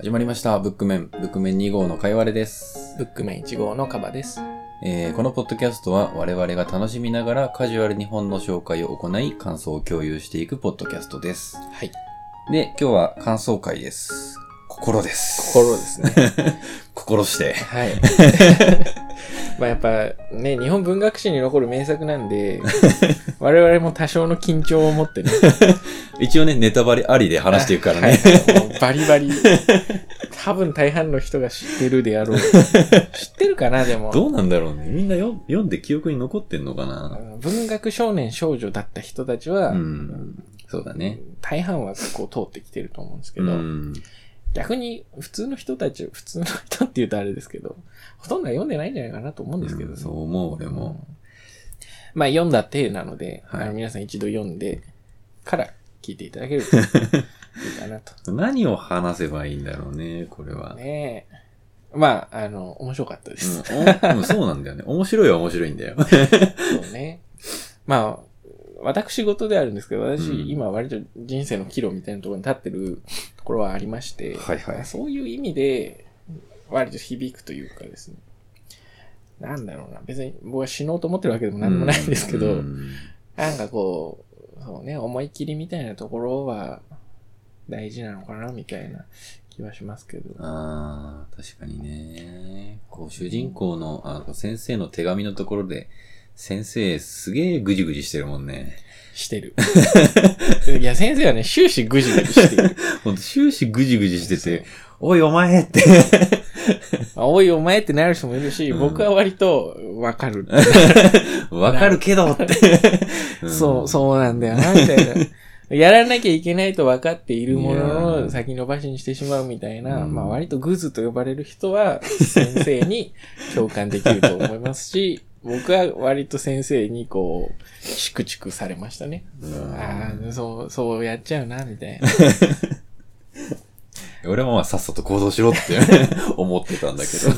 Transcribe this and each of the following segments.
始まりました。ブックメン、ブックメン2号のかいわれです。ブックメン1号のカバです。えーこのポッドキャストは我々が楽しみながらカジュアルに本の紹介を行い感想を共有していくポッドキャストです。はい。で、今日は感想会です。心です。心ですね。心して。はい。まあやっぱね、日本文学史に残る名作なんで、我々も多少の緊張を持ってね。一応ね、ネタバレありで話していくからね。バリバリ。多分大半の人が知ってるであろう。知ってるかな、でも。どうなんだろうね。みんなよ読んで記憶に残ってんのかな文学少年少女だった人たちは、うん。そうだね。大半はこう通ってきてると思うんですけど、うん。逆に普通の人たち、普通の人って言うとあれですけど、ほとんどは読んでないんじゃないかなと思うんですけど、うんそう思う、俺も。まあ読んだ体なので、はい皆さん一度読んでから聞いていただけると いいかなと。何を話せばいいんだろうね、これは。ねえ。まあ、あの、面白かったです。うんそうなんだよね。面白いは面白いんだよ。そうね。まあ、私事であるんですけど、私、うん今割と人生の岐路みたいなところに立ってるところはありまして、はいはいまあそういう意味で、割と響くというかですね。なんだろうな。別に僕は死のうと思ってるわけでもなんでもないんですけど、うんなんかこう、そうね、思い切りみたいなところは大事なのかな、みたいな気はしますけど。ああ、確かにね。こう、主人公の、あ先生の手紙のところで、先生すげえぐじぐじしてるもんね。してる。いや、先生はね、終始ぐじぐじしてる。ほんと終始ぐじぐじしてて、おいお前って。あおい、お前ってなる人もいるし、うん僕は割とわかる。わかるけどって。そう、そうなんだよな、みたいな。やらなきゃいけないと分かっているものいやのー先延ばしにしてしまうみたいな、うんまあ割とグズと呼ばれる人は先生に共感できると思いますし、僕は割と先生にこう、チクチクされましたね。うんああ、そう、そうやっちゃうな、みたいな。俺もまあさっさと行動しろって 思ってたんだけど。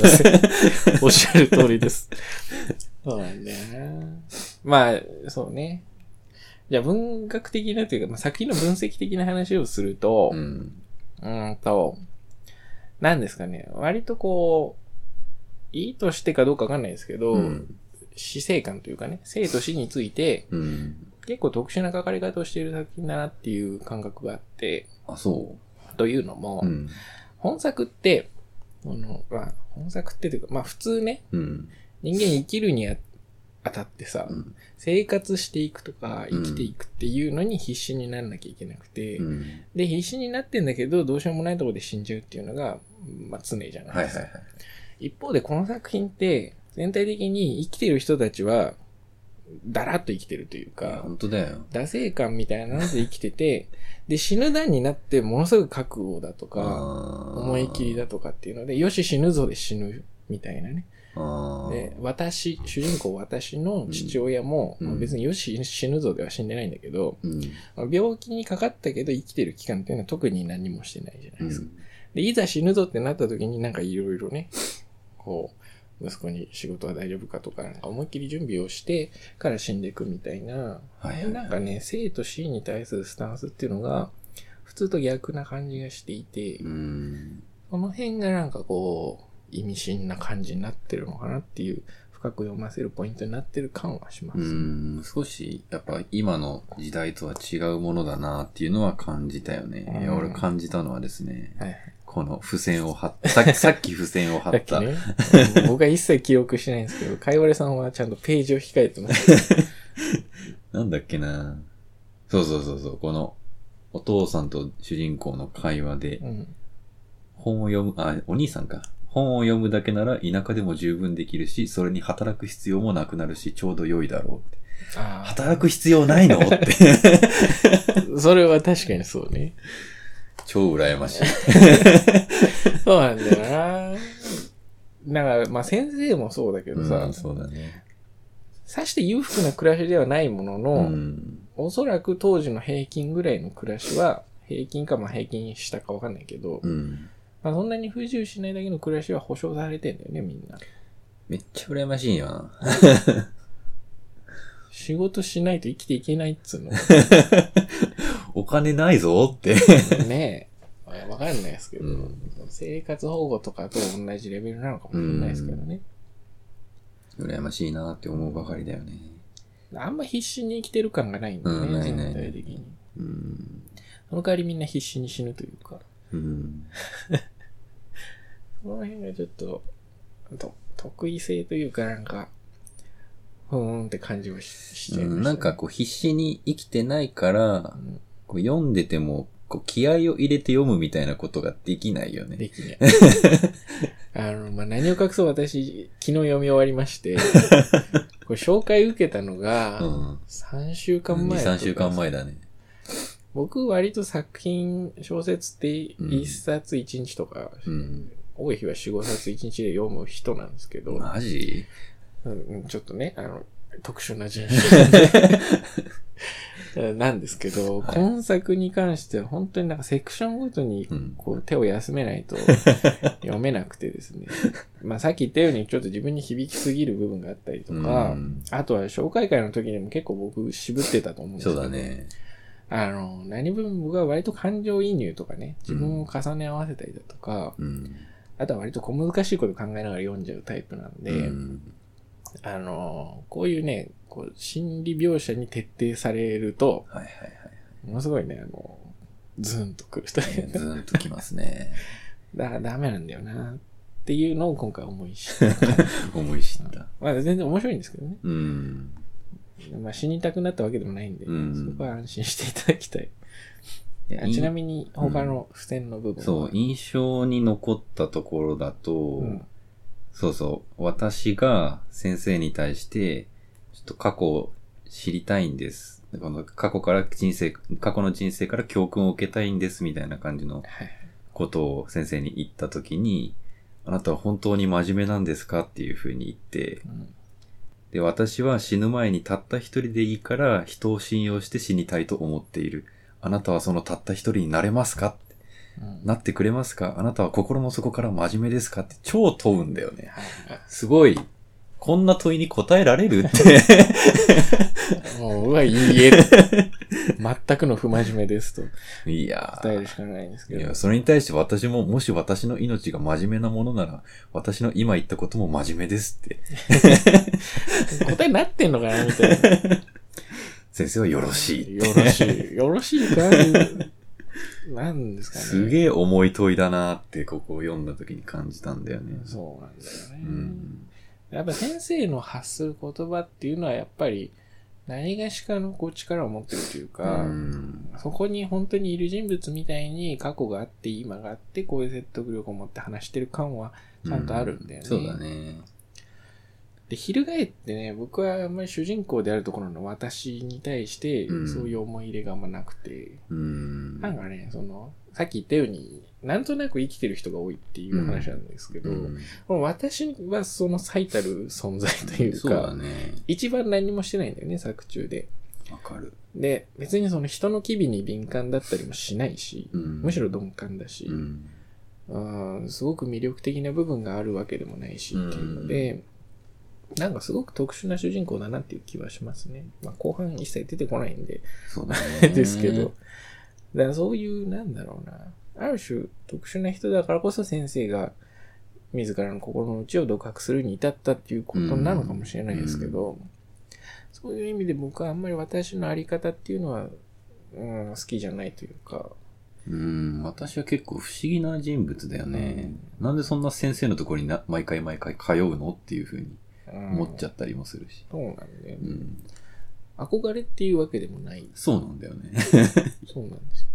おっしゃる通りです。そうなんだよな。まあ、そうね。じゃあ文学的なというか、まあ、作品の分析的な話をすると、う。うんーんと、なんですかね。割とこう、いいとしてかどうかわかんないですけど、うん。死生観というかね、生と死についてうん。結構特殊な書かれ方をしている作品だなっていう感覚があって、あ、そというのも、う。うん。本作って、この、まあ、本作ってというか、まあ普通ね、うん。人間生きるにああたってさ、うん生活していくとかうん生きていくっていうのに必死にならなきゃいけなくて、うん。で、必死になってんだけど、どうしようもないところで死んじゃうっていうのが、まあ常じゃないですか。はいはいはい。一方でこの作品って、全体的に生きてる人たちは、だらっと生きてるというか、本当だよ。惰性感みたいなので生きてて、で、死ぬ段になってものすごく覚悟だとか、思思い切りだとかっていうので、よし死ぬぞで死ぬみたいなね。で、私、主人公私の父親も、うんまあ別によし死ぬぞでは死んでないんだけど、うん。まあ病気にかかったけど生きてる期間っていうのは特に何もしてないじゃないですか。うんで、いざ死ぬぞってなった時になんかいろいろね、こう、息子に仕事は大丈夫かとか、思いっきり準備をしてから死んでいくみたいな、はいはいはいなんかね、生と死に対するスタンスっていうのが、普通と逆な感じがしていて、うん。その辺がなんかこう、意味深な感じになってるのかなっていう、深く読ませるポイントになってる感はします。うん、少し、やっぱ今の時代とは違うものだなっていうのは感じたよね。俺感じたのはですね、はい。この付箋を貼った、さっき さっき付箋を貼った。ね、うん僕は一切記憶してないんですけど、かいわれさんはちゃんとページを控えてます。なんだっけなそうそうそうそう、この、お父さんと主人公の会話で、うん。本を読む、あ、お兄さんか。本を読むだけなら田舎でも十分できるし、それに働く必要もなくなるし、ちょうど良いだろう働く必要ないのって。あ。それは確かにそうね。超羨ましい。そうなんだよな。だから、まあ先生もそうだけどさ、うん、そうだね。さして裕福な暮らしではないものの、うん。おそらく当時の平均ぐらいの暮らしは、平均かまあ平均したかわかんないけど、うん。まあそんなに不自由しないだけの暮らしは保障されてんだよね、みんな。めっちゃ羨ましいよな。仕事しないと生きていけないっつうの。お金ないぞって。ねえ。あわかんないですけど、うん生活保護とかと同じレベルなのかもしれないですけどね。羨ましいなって思うばかりだよね。あんま必死に生きてる感がないんだよね、うん全体的に。うん。その代わりみんな必死に死ぬというか、うん。その辺がちょっと、と得意性というかなんか、ふーんって感じはししちゃいました、うんなんかこう必死に生きてないからう、んこう読んでても、こう気合を入れて読むみたいなことができないよね。できない。あの、まあ、何を隠そう私、昨日読み終わりまして、これ紹介受けたのがう、ん。3週間2、前3週間前だね。僕割と作品、小説ってうん1冊1日とか、うん。多い日は4、5冊1日で読む人なんですけど、マジ？うんちょっとね、あの、特殊な人種 なんですけど、はい今作に関しては本当になんかセクションごとにうん。こう手を休めないと 読めなくてですね。まあさっき言ったようにちょっと自分に響きすぎる部分があったりとか、うんあとは紹介会の時にも結構僕渋ってたと思うんですけど、そうだね。あの、何分僕は割と感情移入とかね、自分を重ね合わせたりだとか、うん。あとは割と小難しいこと考えながら読んじゃうタイプなんで、うんあの、こういうね、こう心理描写に徹底されると、はいはいはい。ものすごいね、あの、ズンとくるというズーンときますね。だからダメなんだよな、っていうのを今回思い知った。思い知った。まあ全然面白いんですけどね。うん。まあ死にたくなったわけでもないんで、うんそこは安心していただきたい。いちなみに他の付箋の部分は、そう、印象に残ったところだと、うんそうそう、私が先生に対して、ちょっと過去を知りたいんです。この過去から人生、過去の人生から教訓を受けたいんですみたいな感じのはいことを先生に言ったときに、あなたは本当に真面目なんですかっていうふうに言って、うんで、私は死ぬ前にたった一人でいいから人を信用して死にたいと思っている。あなたはそのたった一人になれますかうんなってくれますか？あなたは心の底から真面目ですか？って超問うんだよね。はいすごい、こんな問いに答えられるって。もう、うわ、いいえ。全くの不真面目ですといや答えるしかないんですけどいや、。それに対して私も、もし私の命が真面目なものなら、私の今言ったことも真面目ですって。答えになってんのかなみたいな。先生はよろしい。よろしい。よろしいかなんですかね。すげえ重い問いだなって、ここを読んだ時に感じたんだよね。そうなんだよね。うん。やっぱ先生の発する言葉っていうのはやっぱり何がしかのこう力を持ってるというか、うんそこに本当にいる人物みたいに過去があって今があってこういう説得力を持って話してる感はちゃんとあるんだよね。そうだね。で、翻ってね、僕はあんまり主人公であるところの私に対してうんそういう思い入れがあんまなくて、うん。なんかね、その、さっき言ったように、なんとなく生きてる人が多いっていう話なんですけど、うん私はその最たる存在というそうだか、ね。一番何もしてないんだよね、作中で。わかる。で、別にその人の機微に敏感だったりもしないし、うんむしろ鈍感だし、うん。うんすごく魅力的な部分があるわけでもないしっていうので、なんかすごく特殊な主人公だなっていう気はしますね。まあ後半一切出てこないんで、そうだね。ですけど。だからそういう、なんだろうな。ある種特殊な人だからこそ先生が自らの心の内を独白するに至ったっていうことなのかもしれないですけど、そういう意味で僕はあんまり私のあり方っていうのは、うん、好きじゃないというか、うん、私は結構不思議な人物だよね。なんでそんな先生のところにな毎回毎回通うのっていうふうにうん思っちゃったりもするし。そうなんだよね。うん。憧れっていうわけでもない。そうなんだよね。そうなんですよ。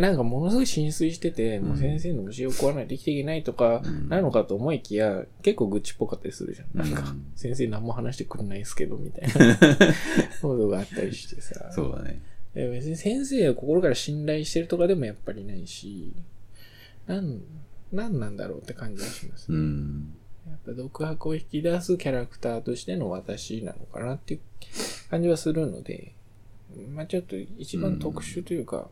なんかものすごい浸水してて、うんもう先生の虫を食わないと生きていけないとか、うんなのかと思いきや、結構愚痴っぽかったりするじゃん。なんか、うん先生何も話してくれないですけど、みたいな ことがあったりしてさ。そうだね。別に先生を心から信頼してるとかでもやっぱりないし、なん、なんなんだろうって感じがします。うん。やっぱ独白を引き出すキャラクターとしての私なのかなっていう感じはするので、まあちょっと一番特殊というか、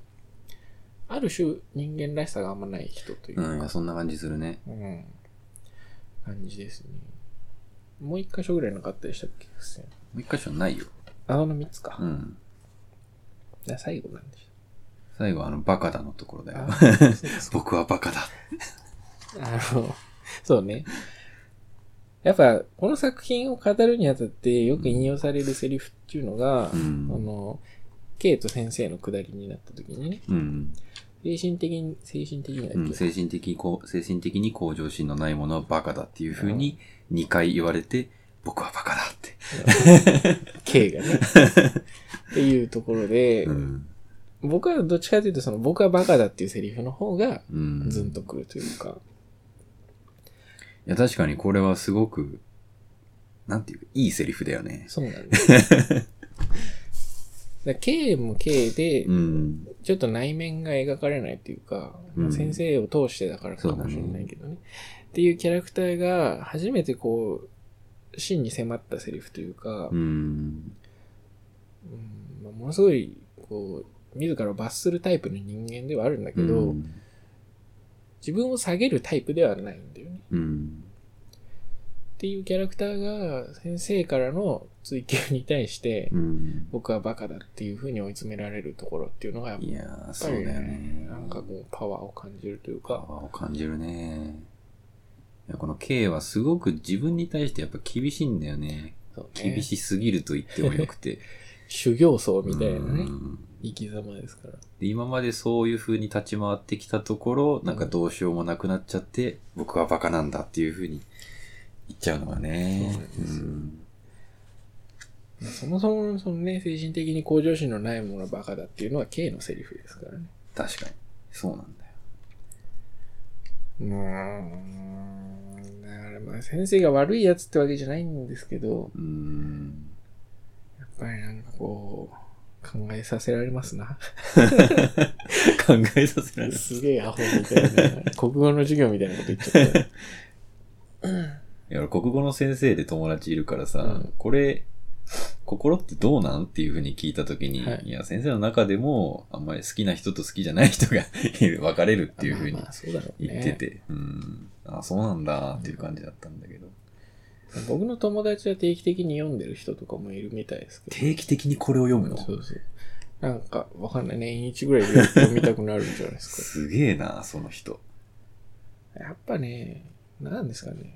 ある種人間らしさがあんまない人といううん、そんな感じするね。うん、感じですね。もう一箇所ぐらいなかったでしたっけ？もう一箇所ないよ。あの三つか。うん。で最後なんでし最後あの、バカだのところだよあ。そうそう 僕はバカだ。あの、そうね。やっぱ、この作品を語るにあたってよく引用されるセリフっていうのが、うんあの、ケイト先生のくだりになった時にね、うん。精神的に、精神的にうん、精神的に精神的に向上心のないものはバカだっていう風に2回言われて、僕はバカだって。K がね。っていうところで、うん。僕はどっちかというと、その僕はバカだっていうセリフの方がうん。ズンとくるというか、いや、確かにこれはすごく、なんていうか、いいセリフだよね。そうなんです。だ K も K で、うん。ちょっと内面が描かれないっていうか、うんまあ先生を通してだからかもしれないけどね。っていうキャラクターが初めてこう、真に迫ったセリフというか、うん。うんまあものすごい、こう、自らを罰するタイプの人間ではあるんだけど、うん自分を下げるタイプではないんだよね。うん。っていうキャラクターが先生からの追求に対して、うん。僕はバカだっていう風に追い詰められるところっていうのが、やっいやー、そうぱりだよね。なんかこう、パワーを感じるというか、パワーを感じるね。いや、この K はすごく自分に対してやっぱ厳しいんだよね。ね厳しすぎると言ってもよくて。修行僧みたいなね、うん生き様ですから。で今までそういう風に立ち回ってきたところ、なんかどうしようもなくなっちゃって、僕はバカなんだっていう風に言っちゃうのがね。そうなんですよんそもそもそのね、精神的に向上心のないものはバカだっていうのは K のセリフですからね。確かに。そうなんだよ。うーん。だからまあ先生が悪いやつってわけじゃないんですけど、うーん。やっぱりなんかこう、考えさせられますな。考えさせられる。すげえアホみたいな、国語の授業みたいなこと言っちゃった。いや、俺国語の先生で友達いるからさ、うんこれ、心ってどうなんっていうふうに聞いたときに、はいい、や、先生の中でも、あんまり好きな人と好きじゃない人が分かれるっていうふうにまあまあそうだろうね。言ってて、うん。あ、そうなんだっていう感じだったんだけど。僕の友達は定期的に読んでる人とかもいるみたいですけど。定期的にこれを読むの？そうそう。なんか、わかんない。年一ぐらいで読みたくなるんじゃないですか。すげえな、その人。やっぱね、なんですかね。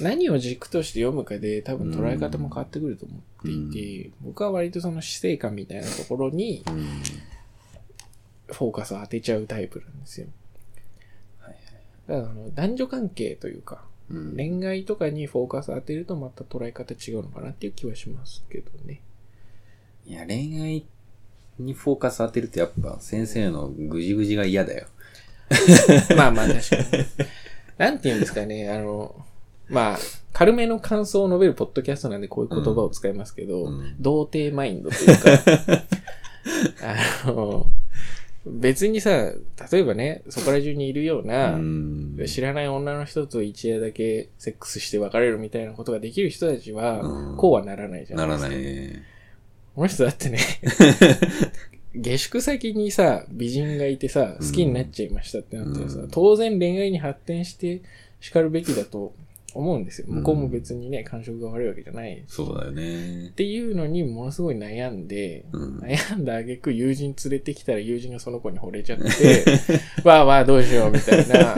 何を軸として読むかで多分捉え方も変わってくると思っていて、僕は割とその死生観みたいなところにうん。フォーカスを当てちゃうタイプなんですよ。はいだからあの男女関係というか、うん恋愛とかにフォーカス当てるとまた捉え方違うのかなっていう気はしますけどね。いや、恋愛にフォーカス当てるとやっぱ先生のぐじぐじが嫌だよ。まあまあ確かに。なんて言うんですかね、あの、まあ、軽めの感想を述べるポッドキャストなんでこういう言葉を使いますけど、うん童貞マインドというか、あの、別にさ、例えばね、そこら中にいるような、うん知らない女の人と一夜だけセックスして別れるみたいなことができる人たちは、うんこうはならないじゃなですか。ないらないね。この人だってね、下宿先にさ、美人がいてさ、好きになっちゃいましたってなったらさ、うん当然恋愛に発展して叱るべきだと思うんですよ。うん向こうも別にね、感触が悪いわけじゃない。っそうだよね。ていうのにものすごい悩んで、うん悩んだ挙句友人連れてきたら友人がその子に惚れちゃって、わあわあどうしようみたいな、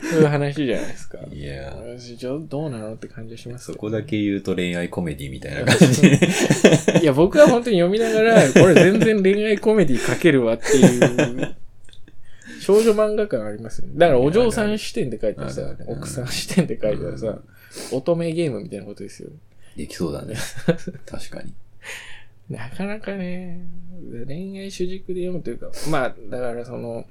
そういう話じゃないですか。いや私ちょっとどうなのって感じがしますよそこだけ言うと恋愛コメディみたいな感じ。いや、僕は本当に読みながら、これ全然恋愛コメディ書けるわっていう、少女漫画感ありますよね。だからお嬢さん視点で書いたらさ奥さん視点で書いたらさ、乙女ゲームみたいなことですよ。できそうだね。確かに。なかなかね、恋愛主軸で読むというか、まあ、だからその、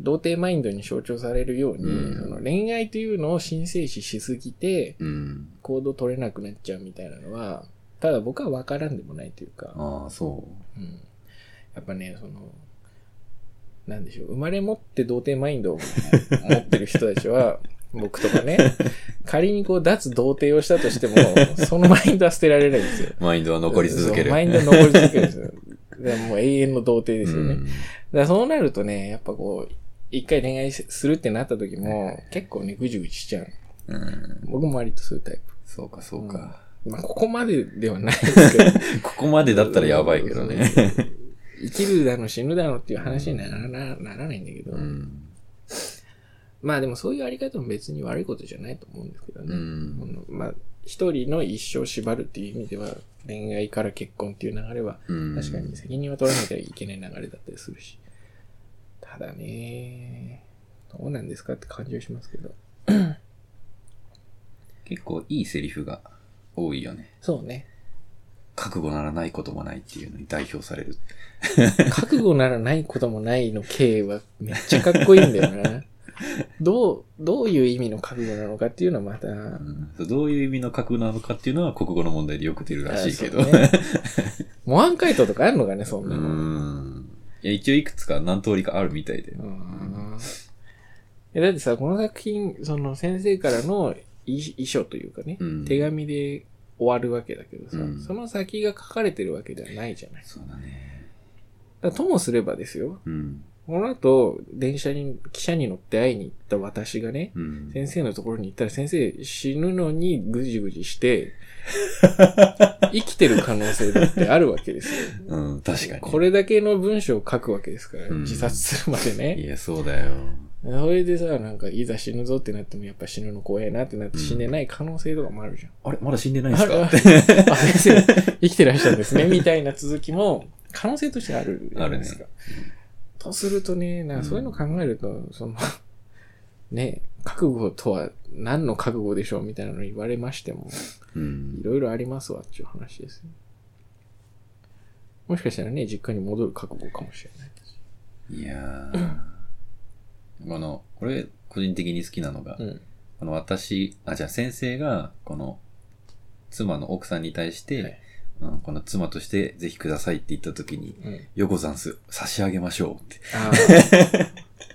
童貞マインドに象徴されるように、うんその恋愛というのを神聖視しすぎて、うん。行動取れなくなっちゃうみたいなのは、ただ僕は分からんでもないというか、ああ、そうんやっぱね、その、なんでしょう、生まれ持って童貞マインドを持ってる人たちは、僕とかね、仮にこう脱童貞をしたとしても、そのマインドは捨てられないんですよ。う。マインドは残り続ける。マインドは残り続けるんですよ。でもう永遠の童貞ですよね。うんだからそうなるとね、やっぱこう、一回恋愛するってなった時も、結構ね、ぐじぐじしちゃう。うん。僕も割とそういうタイそうか、そうか。プ。まあ、ここまでではないですけど。ここまでだったらやばいけどね。生きるだの死ぬだのっていう話にならなならないんだけど、うん。まあでもそういうあり方も別に悪いことじゃないと思うんですけどね。うんまあ、一人の一生縛るっていう意味では、恋愛から結婚っていう流れは、うん。確かに責任は取らなきゃいけない流れだったりするし。ただね、どうなんですかって感じはしますけど。結構いいセリフが多いよね。そうね。覚悟ならないこともないっていうのに代表される。覚悟ならないこともないの K はめっちゃかっこいいんだよな。どう、どういう意味の覚悟なのかっていうのはまた、うんどういう意味の覚悟なのかっていうのは国語の問題でよく出るらしいけど。ね模範解答とかあるのかね、そんうなの。ん。いや、一応いくつか何通りかあるみたいで。うんえだってさ、この作品、その先生からの遺遺書というかね、うん手紙で終わるわけだけどさ、うんその先が書かれてるわけではないじゃない。そうだね。だともすればですよ、うん。この後、電車に、汽車に乗って会いに行った私がね、うん。先生のところに行ったら先生死ぬのにぐじぐじして、生きてる可能性だってあるわけですよ。うん、確かに。これだけの文章を書くわけですから、うん自殺するまでね。いや、そうだよ。それでさ、なんか、いざ死ぬぞってなっても、やっぱ死ぬの怖えなってなってうん死んでない可能性とかもあるじゃん。あれまだ死んでないんですか？ああ先生、生きてらっしゃるんですね、みたいな続きも、可能性としてあるじゃないですか。とするとね、なそういうの考えると、その、ね、覚悟とは何の覚悟でしょうみたいなの言われましても、うんい。ろいろありますわっていう話ですよ。もしかしたらね、実家に戻る覚悟かもしれない。いやー。この、これ、個人的に好きなのが、うん。この私、あ、じゃあ先生が、この、妻の奥さんに対して、はいうん、この妻としてぜひくださいって言った時に、うん。ヨコザンス差し上げましょうって。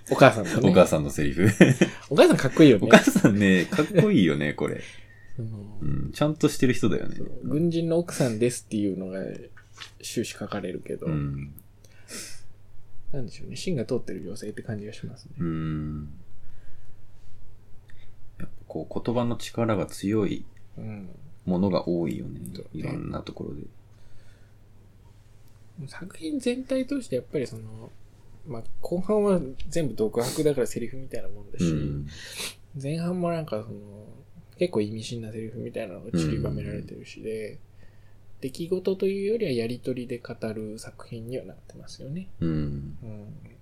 お母さんとね。お母さんのセリフ。お母さんかっこいいよね。お母さんね、かっこいいよね、これ。うん、ちゃんとしてる人だよね。軍人の奥さんですっていうのが終始書かれるけど、うん。なんでしょうね。芯が通ってる女性って感じがしますね。うん。やっぱこう、言葉の力が強いうん。ものが多いよねそう。ねいろんなところで。作品全体としてやっぱりその、まあ、後半は全部独白だからセリフみたいなもんだし、うん。前半もなんかその、結構意味深なセリフみたいなのが散りばめられてるしで、出来事というよりはやりとりで語る作品にはなってますよね。うん。うん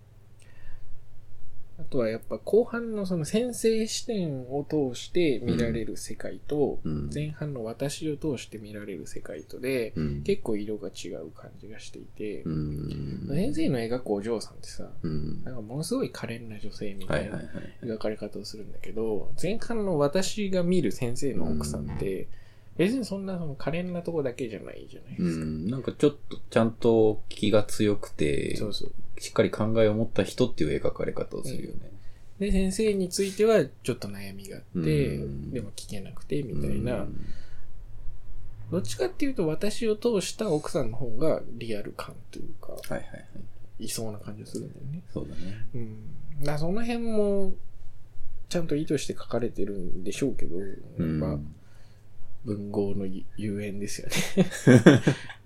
あとはやっぱ後半のその先生視点を通して見られる世界と、うん。前半の私を通して見られる世界とで、うん。結構色が違う感じがしていて、うん。先生の描くお嬢さんってさ、うん。なんかものすごい可憐な女性みたいな。描かれ方をするんだけど、前半の私が見る先生の奥さんって、別にそんなその可憐なとこだけじゃないじゃないですか。うん。なんかちょっと、ちゃんと気が強くて、そうそう。しっかり考えを持った人っていう描かれ方をするよね。で、先生についてはちょっと悩みがあって、うんでも聞けなくて、みたいな、うんどっちかっていうと私を通した奥さんの方がリアル感というか、はいはいはい。いそうな感じがするんだよね。そうだね。うん。だその辺も、ちゃんと意図して書かれてるんでしょうけど、うん。まあ、文豪のゆゆえんですよね。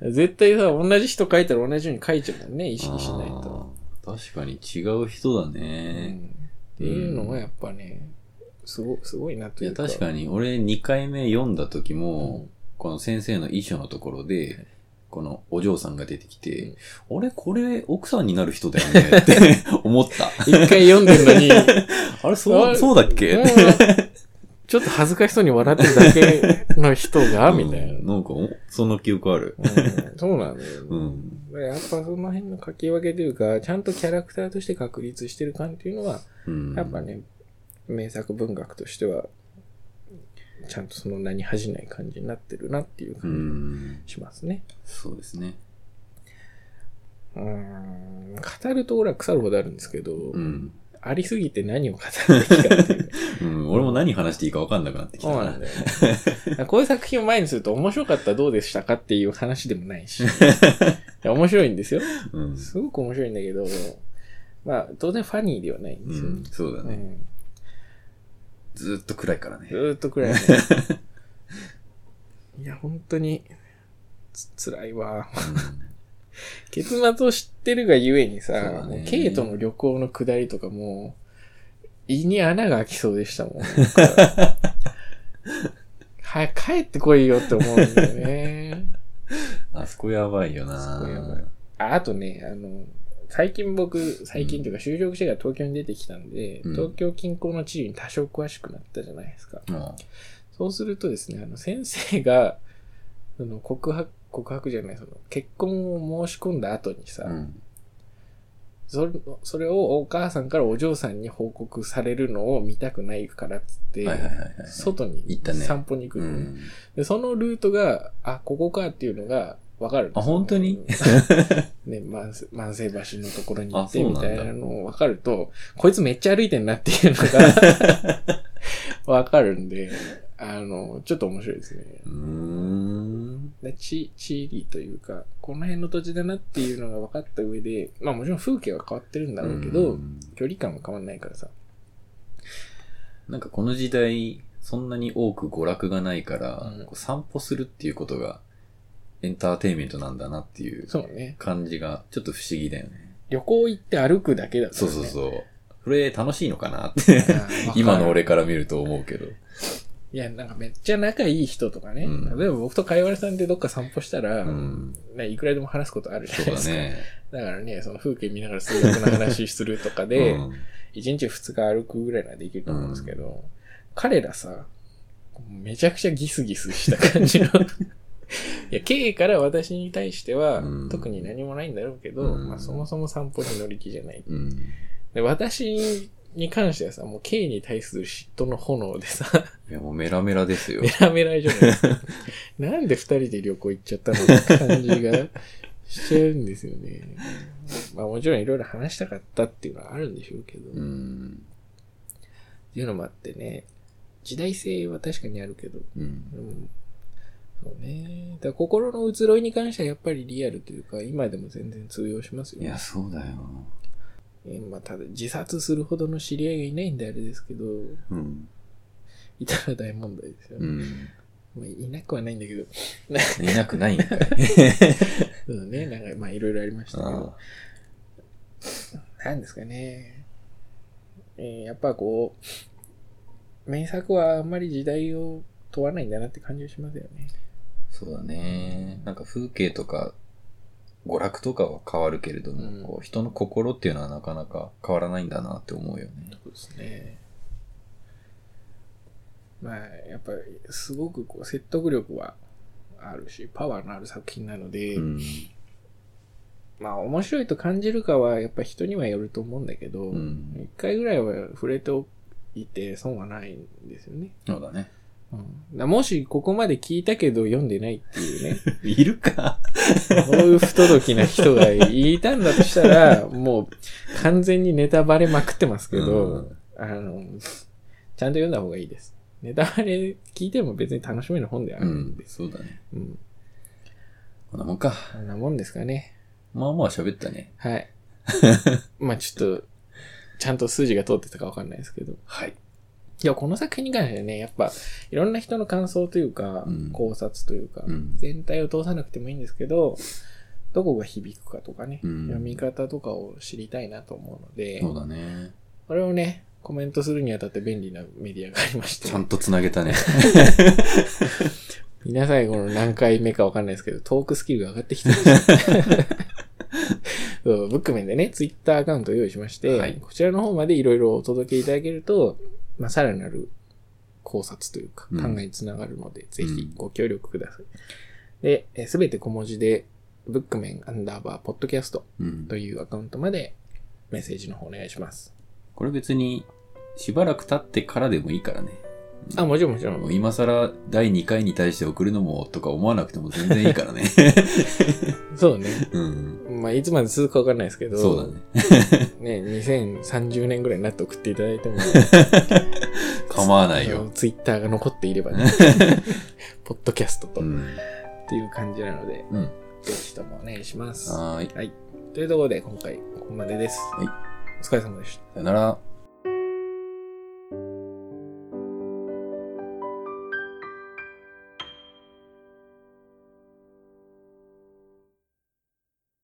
絶対さ、同じ人書いたら同じように書いちゃうもんね、意識しないと。確かに違う人だうんね。っていうのがやっぱね、すごすごいなといや、いうか。確かに、俺2回目読んだ時うも、んこの先生の遺書のところで、このお嬢さんが出てきて、あれこれ奥さんになる人だよねって 思った。一回読んでるのに、あれそう、そうだっけ？うんちょっと恥ずかしそうに笑ってるだけの人が、みたいな。うんなんか、おその記憶ある。うんそうなんだよね。うん。やっぱその辺の書き分けというか、ちゃんとキャラクターとして確立してる感っていうのは、うん。やっぱね、名作文学としては、ちゃんとその名に恥じない感じになってるなっていうう感ん。じしますね。そうですね。うーん、語ると俺は腐るほどあるんですけど、うん。ありすぎて何を語るべきかっていうね。うん。俺も何話していいか分かんなくなってきたな。そうなんだよね。こういう作品を前にすると面白かったらどうでしたかっていう話でもないし。いや面白いんですよ。うん。すごく面白いんだけど、まあ、当然ファニーではないんですよ。うん。そうだね。うんずーっと暗いからねず。ーっと暗いね。いや、本当に、つ、辛いわ。結末を知ってるがゆえにさ、ねケイとの旅行の下りとかもう、胃に穴が開きそうでしたもん。はい、帰ってこいよって思うんだよね。あそこやばいよなあそこやばいああとね、あの、最近僕、最近というか就職してから東京に出てきたんで、うん東京近郊の地理に多少詳しくなったじゃないですか。うんそうするとですね、あの、先生が、あの、告白、告白じゃない、その、結婚を申し込んだ後にさ、うん。それそれをお母さんからお嬢さんに報告されるのを見たくないからっつって。外に行ったね散歩に行くのね、うん。で、そのルートが、あ、ここかっていうのがわかるあ本当に？ね、万世万世橋のところに行ってみたいなのわかると、こいつめっちゃ歩いてんなっていうのが わかるんで、あの、ちょっと面白いですね。うーん。で地、地理というか、この辺の土地だなっていうのが分かった上で、まあもちろん風景は変わってるんだろうけど、うん距離感は変わんないからさ。なんかこの時代、そんなに多く娯楽がないから、うんこう散歩するっていうことがエンターテインメントなんだなっていう。感じがちょっと不思議だよね。旅行行って歩くだけだね。そうそうそう。これ楽しいのかなって、今の俺から見ると思うけど。いや、なんかめっちゃ仲いい人とかね。うん例えば僕とかいわれさんでどっか散歩したら、うん。ね、いくらでも話すことあるじゃそないですか。うだね。だからね、その風景見ながら数学の話するとかで、うん一日二日歩くぐらいならできると思うんですけど、彼らさ、めちゃくちゃギスギスした感じの。いや、K から私に対しては、うん特に何もないんだろうけど、うんまあそもそも散歩に乗り気じゃない。うん。で、私に関してはさ、もう K に対する嫉妬の炎でさ、いや、もうメラメラですよメ。ラメラじゃないですか。なんで二人で旅行行っちゃったのって感じがしちゃうんですよね。まあもちろんいろいろ話したかったっていうのはあるんでしょうけど、うっん。ていうのもあってね、時代性は確かにあるけど、うん。うんそうね。だから心の移ろいに関してはやっぱりリアルというか、今でも全然通用しますよね。いや、そうだよ。えーまあ、ただ自殺するほどの知り合いがいないんであれですけど、うん。いたら大問題ですよね。うん。まあ、いなくはないんだけど、いなくないんかい。そうだね。なんか、まあ、いろいろありましたけどあ、なんですかね。えーやっぱこう、名作はあんまり時代を問わないんだなって感じがしますよね。そうだね。なんか風景とか、娯楽とかは変わるけれども、うんこう人の心っていうのはなかなか変わらないんだなって思うよね。そうですね。まあ、やっぱり、すごくこう説得力はあるし、パワーのある作品なので、うん。まあ、面白いと感じるかは、やっぱ人にはよると思うんだけど、一、うん。回ぐらいは触れておいて損はないんですよね。そうだね。うん、もしここまで聞いたけど読んでないっていうね、いるかそういう不届きな人がいたんだとしたら、もう完全にネタバレまくってますけど、うんあの、ちゃんと読んだ方がいいです。ネタバレ聞いても別に楽しめる本であうんるんで。。そうだね。うん。こんなもんか。こんなもんですかね。まあまあ喋ったね。はい。まあちょっと、ちゃんと数字が通ってたかわかんないですけど。いはい。や、この作品に関してはね、やっぱ、いろんな人の感想というか、うん。考察というか、うん。全体を通さなくてもいいんですけど、どこが響くかとかね、うん。読み方とかを知りたいなと思うので、そうだね。これをね、コメントするにあたって便利なメディアがありまして、ちゃんと繋げたね。皆さんこの何回目かわかんないですけど、トークスキルが上がってきてる ブックメンでね、ツイッターアカウントを用意しまして、はい。こちらの方までいろいろお届けいただけると、まあ、さらなる考察というか、うん考えにつながるので、ぜひうんご協力ください。で、すべて小文字で、ブックメンアンダーバーポッドキャストうんと。いうアカウントまでメッセージの方お願いします。これ別に、しばらく経ってからでもいいからね。あ、もちろんもちろ。ん今更第2回に対して送るのもとか思わなくても全然いいからね。そうね。うん。まあ、いつまで続くかわかんないですけど、そうだね。ね、2030年ぐらいになって送っていただいても、構わないよ。ツイッターが残っていればね、ポッドキャストと、っうん。ていう感じなので、うん。ぜひともお願いします。はーい。はい。というところで、今回ここまでです。はい。お疲れ様でした。さよなら。